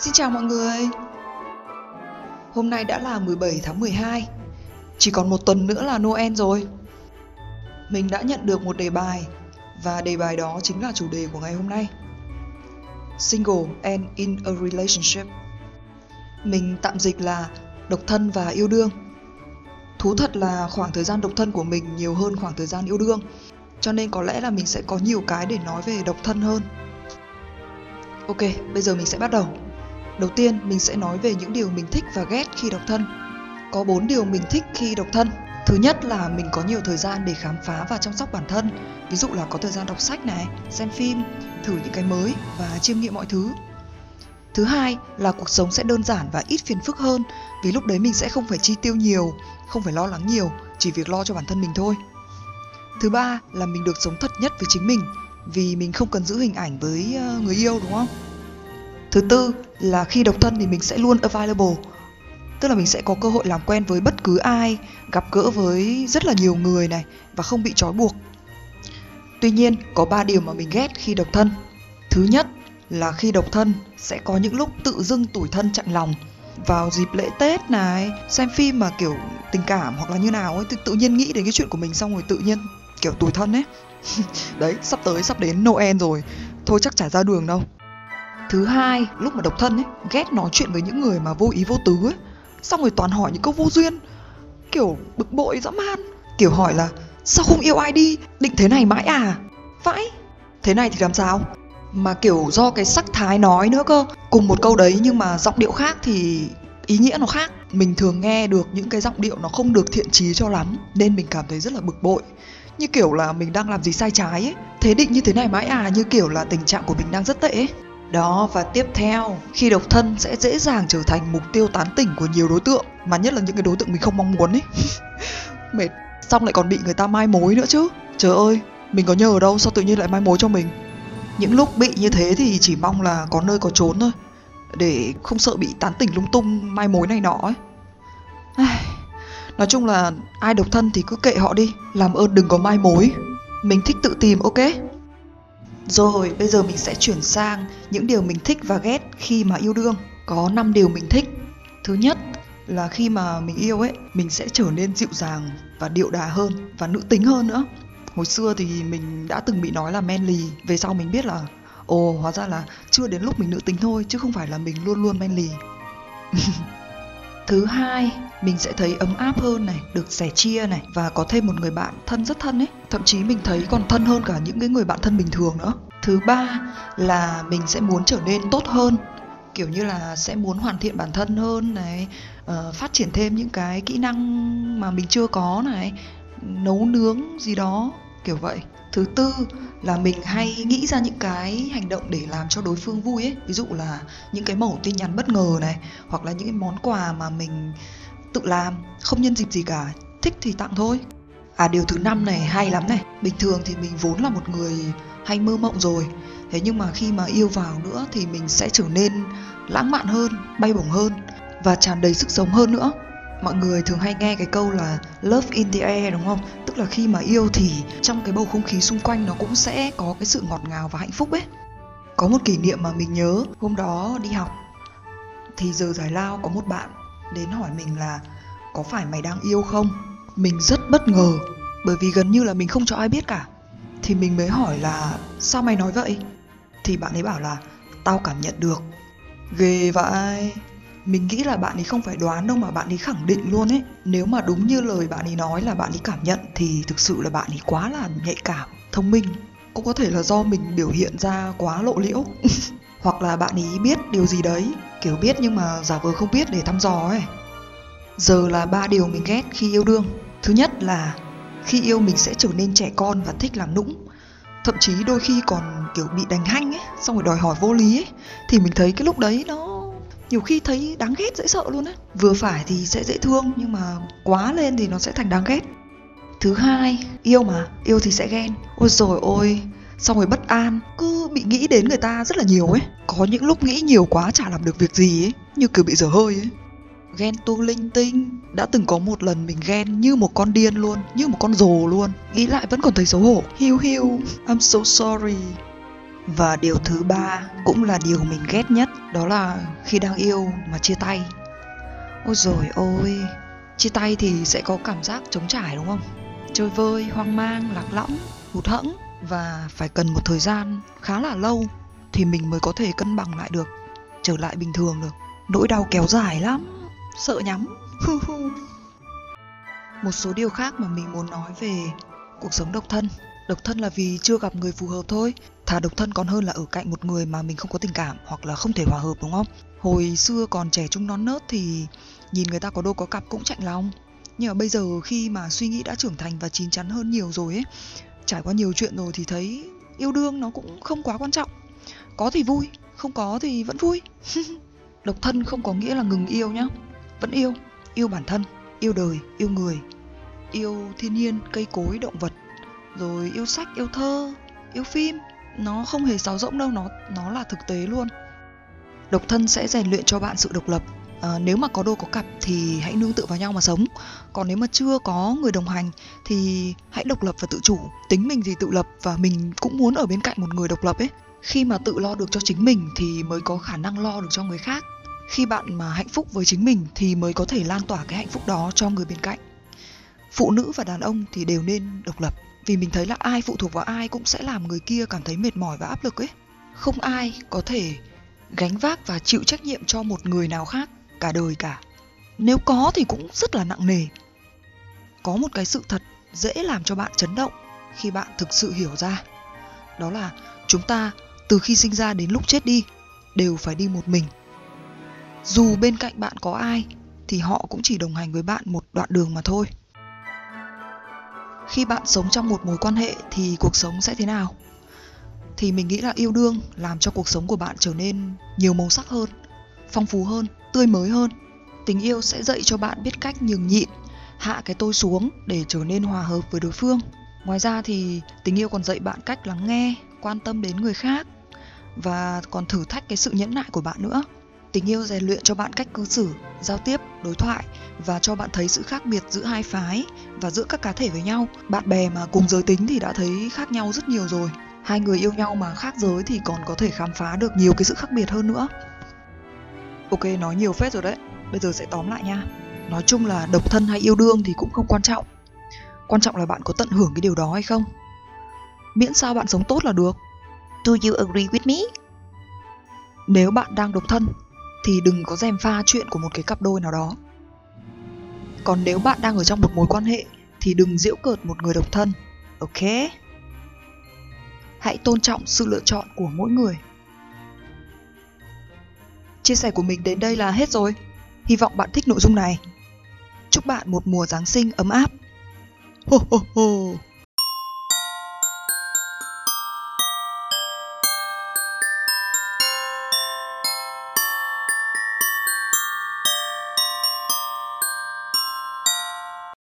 Xin chào mọi người. Hôm nay đã là 17 tháng 12 Chỉ còn một tuần nữa là Noel rồi. Mình đã nhận được một đề bài Và đề bài đó chính là chủ đề của ngày hôm nay. Single and in a relationship. Mình tạm dịch là độc thân và yêu đương. Thú thật là khoảng thời gian độc thân của mình nhiều hơn khoảng thời gian yêu đương Cho nên có lẽ là mình sẽ có nhiều cái để nói về độc thân hơn. Ok, bây giờ mình sẽ bắt đầu. Đầu tiên, mình sẽ nói về những điều mình thích và ghét khi độc thân. Có 4 điều mình thích khi độc thân. Thứ nhất là mình có nhiều thời gian để khám phá và chăm sóc bản thân. Ví dụ là có thời gian đọc sách này, xem phim, thử những cái mới và chiêm nghiệm mọi thứ. Thứ hai là cuộc sống sẽ đơn giản và ít phiền phức hơn vì lúc đấy mình sẽ không phải chi tiêu nhiều, không phải lo lắng nhiều, chỉ việc lo cho bản thân mình thôi. Thứ ba là mình được sống thật nhất với chính mình vì mình không cần giữ hình ảnh với ờ, người yêu đúng không? Thứ tư là khi độc thân thì mình sẽ luôn available. Tức là mình sẽ có cơ hội làm quen với bất cứ ai, gặp gỡ với rất là nhiều người này và không bị trói buộc. Tuy nhiên, có ba điều mà mình ghét khi độc thân. Thứ nhất là khi độc thân sẽ có những lúc tự dưng tủi thân chặn lòng. Vào dịp lễ tết này, xem phim mà kiểu tình cảm hoặc là như nào ấy tự nhiên nghĩ đến cái chuyện của mình xong rồi tự nhiên, kiểu, tủi thân ấy. Đấy, sắp tới sắp đến noel rồi. Thôi chắc chả ra đường đâu thứ hai, lúc mà độc thân ấy, ghét nói chuyện với những người mà vô ý vô tứ ấy, xong rồi toàn hỏi những câu vô duyên, kiểu bực bội dã man, kiểu hỏi là, sao không yêu ai đi? Định thế này mãi à? Vãi. Thế này thì làm sao? Mà kiểu do cái sắc thái nói nữa cơ, cùng một câu đấy nhưng mà giọng điệu khác thì ý nghĩa nó khác. Mình thường nghe được những cái giọng điệu nó không được thiện trí cho lắm, nên mình cảm thấy rất là bực bội. Như kiểu là mình đang làm gì sai trái ấy, thế định như thế này mãi à như kiểu là tình trạng của mình đang rất tệ ấy đó và tiếp theo, khi độc thân sẽ dễ dàng trở thành mục tiêu tán tỉnh của nhiều đối tượng Mà nhất là những cái đối tượng mình không mong muốn ấy. Mệt, xong lại còn bị người ta mai mối nữa chứ. Trời ơi, mình có nhờ đâu sao tự nhiên lại mai mối cho mình? Những lúc bị như thế thì chỉ mong là có nơi có trốn thôi Để không sợ bị tán tỉnh lung tung mai mối này nọ ấy. Nói chung là ai độc thân thì cứ kệ họ đi Làm ơn đừng có mai mối. Mình thích tự tìm ok? Rồi, bây giờ mình sẽ chuyển sang những điều mình thích và ghét khi mà yêu đương. Có 5 điều mình thích. Thứ nhất là khi mà mình yêu ấy, mình sẽ trở nên dịu dàng và điệu đà hơn và nữ tính hơn nữa. Hồi xưa thì mình đã từng bị nói là manly, về sau mình biết là ồ hóa ra là chưa đến lúc mình nữ tính thôi chứ không phải là mình luôn luôn manly. Thứ hai, mình sẽ thấy ấm áp hơn này, được sẻ chia này và có thêm một người bạn thân rất thân ấy. Thậm chí mình thấy còn thân hơn cả những cái người bạn thân bình thường nữa. Thứ ba là mình sẽ muốn trở nên tốt hơn kiểu như là sẽ muốn hoàn thiện bản thân hơn này uh, phát triển thêm những cái kỹ năng mà mình chưa có này nấu nướng gì đó kiểu vậy thứ tư là mình hay nghĩ ra những cái hành động để làm cho đối phương vui ấy. Ví dụ là những cái mẫu tin nhắn bất ngờ này, hoặc là những cái món quà mà mình tự làm, không nhân dịp gì cả, thích thì tặng thôi. À điều thứ năm này hay lắm này. Bình thường thì mình vốn là một người hay mơ mộng rồi. Thế nhưng mà khi mà yêu vào nữa thì mình sẽ trở nên lãng mạn hơn, bay bổng hơn và tràn đầy sức sống hơn nữa mọi người thường hay nghe cái câu là love in the air, đúng không? Tức là khi mà yêu thì trong cái bầu không khí xung quanh nó cũng sẽ có cái sự ngọt ngào và hạnh phúc ấy. Có một kỷ niệm mà mình nhớ, hôm đó đi học, thì giờ giải lao có một bạn đến hỏi mình là có phải mày đang yêu không? Mình rất bất ngờ, bởi vì gần như là mình không cho ai biết cả. Thì mình mới hỏi là sao mày nói vậy? Thì bạn ấy bảo là tao cảm nhận được. Ghê vậy mình nghĩ là bạn ấy không phải đoán đâu mà bạn ấy khẳng định luôn ấy. Nếu mà đúng như lời bạn ấy nói là bạn ấy cảm nhận thì thực sự là bạn ấy quá là nhạy cảm, thông minh. Cũng có thể là do mình biểu hiện ra quá lộ liễu. Hoặc là bạn ấy biết điều gì đấy, kiểu biết nhưng mà giả vờ không biết để thăm dò ấy. Giờ là ba điều mình ghét khi yêu đương. Thứ nhất là khi yêu mình sẽ trở nên trẻ con và thích làm nũng. Thậm chí đôi khi còn, kiểu, bị đánh hanh ấy, xong rồi đòi hỏi vô lý ấy. Thì mình thấy cái lúc đấy nó nhiều khi thấy đáng ghét, dễ sợ luôn á. Vừa phải thì sẽ dễ thương, nhưng mà quá lên thì nó sẽ thành đáng ghét. Thứ hai, yêu mà, yêu thì sẽ ghen. Ôi rồi ôi, xong rồi bất an. Cứ bị nghĩ đến người ta rất là nhiều ấy. Có những lúc nghĩ nhiều quá chả làm được việc gì ấy, như kiểu bị dở hơi ấy. Ghen tuông linh tinh. Đã từng có một lần mình ghen như một con điên luôn, như một con rồ luôn. Nghĩ lại vẫn còn thấy xấu hổ. Hiu hiu, I'm so sorry. Và điều thứ ba cũng là điều mình ghét nhất, đó là khi đang yêu mà chia tay. Ôi rồi ôi, chia tay thì sẽ có cảm giác trống trải đúng không? Chơi vơi, hoang mang, lạc lõng, hụt hẫng và phải cần một thời gian khá là lâu thì mình mới có thể cân bằng lại được, trở lại bình thường được. Nỗi đau kéo dài lắm, sợ nhắm. một số điều khác mà mình muốn nói về cuộc sống độc thân độc thân là vì chưa gặp người phù hợp thôi. Thà độc thân còn hơn là ở cạnh một người mà mình không có tình cảm hoặc là không thể hòa hợp, đúng không? Hồi xưa còn trẻ trung non nớt thì nhìn người ta có đôi có cặp cũng chạnh lòng. Nhưng mà bây giờ khi mà suy nghĩ đã trưởng thành và chín chắn hơn nhiều rồi ấy, trải qua nhiều chuyện rồi thì thấy yêu đương nó cũng không quá quan trọng. Có thì vui, không có thì vẫn vui. Độc thân không có nghĩa là ngừng yêu nhá. Vẫn yêu yêu bản thân, yêu đời, yêu người, yêu thiên nhiên, cây cối, động vật rồi yêu sách yêu thơ yêu phim nó không hề sáo rỗng đâu nó nó là thực tế luôn. Độc thân sẽ rèn luyện cho bạn sự độc lập. À, nếu mà có đôi có cặp thì hãy nương tựa vào nhau mà sống. Còn nếu mà chưa có người đồng hành thì hãy độc lập và tự chủ. Tính mình thì tự lập và mình cũng muốn ở bên cạnh một người độc lập ấy. Khi mà tự lo được cho chính mình thì mới có khả năng lo được cho người khác. Khi bạn mà hạnh phúc với chính mình thì mới có thể lan tỏa cái hạnh phúc đó cho người bên cạnh. Phụ nữ và đàn ông thì đều nên độc lập vì mình thấy là ai phụ thuộc vào ai cũng sẽ làm người kia cảm thấy mệt mỏi và áp lực ấy. Không ai có thể gánh vác và chịu trách nhiệm cho một người nào khác cả đời cả. Nếu có thì cũng rất là nặng nề. Có một cái sự thật dễ làm cho bạn chấn động khi bạn thực sự hiểu ra. Đó là chúng ta từ khi sinh ra đến lúc chết đi đều phải đi một mình. Dù bên cạnh bạn có ai thì họ cũng chỉ đồng hành với bạn một đoạn đường mà thôi khi bạn sống trong một mối quan hệ thì cuộc sống sẽ thế nào? Thì mình nghĩ là yêu đương làm cho cuộc sống của bạn trở nên nhiều màu sắc hơn, phong phú hơn, tươi mới hơn. Tình yêu sẽ dạy cho bạn biết cách nhường nhịn, hạ cái tôi xuống để trở nên hòa hợp với đối phương. Ngoài ra thì tình yêu còn dạy bạn cách lắng nghe, quan tâm đến người khác và còn thử thách cái sự nhẫn nại của bạn nữa tình yêu rèn luyện cho bạn cách cư xử giao tiếp đối thoại và cho bạn thấy sự khác biệt giữa hai phái và giữa các cá thể với nhau. Bạn bè mà cùng giới tính thì đã thấy khác nhau rất nhiều rồi. Hai người yêu nhau mà khác giới thì còn có thể khám phá được nhiều cái sự khác biệt hơn nữa. Ok nói nhiều phết rồi đấy. Bây giờ sẽ tóm lại nha. Nói chung là độc thân hay yêu đương thì cũng không quan trọng. Quan trọng là bạn có tận hưởng cái điều đó hay không. Miễn sao bạn sống tốt là được. Do you agree with me? Nếu bạn đang độc thân thì đừng có dèm pha chuyện của một cái cặp đôi nào đó. Còn nếu bạn đang ở trong một mối quan hệ, thì đừng giễu cợt một người độc thân, ok? Hãy tôn trọng sự lựa chọn của mỗi người. Chia sẻ của mình đến đây là hết rồi. Hy vọng bạn thích nội dung này. Chúc bạn một mùa giáng sinh ấm áp. Ho ho ho.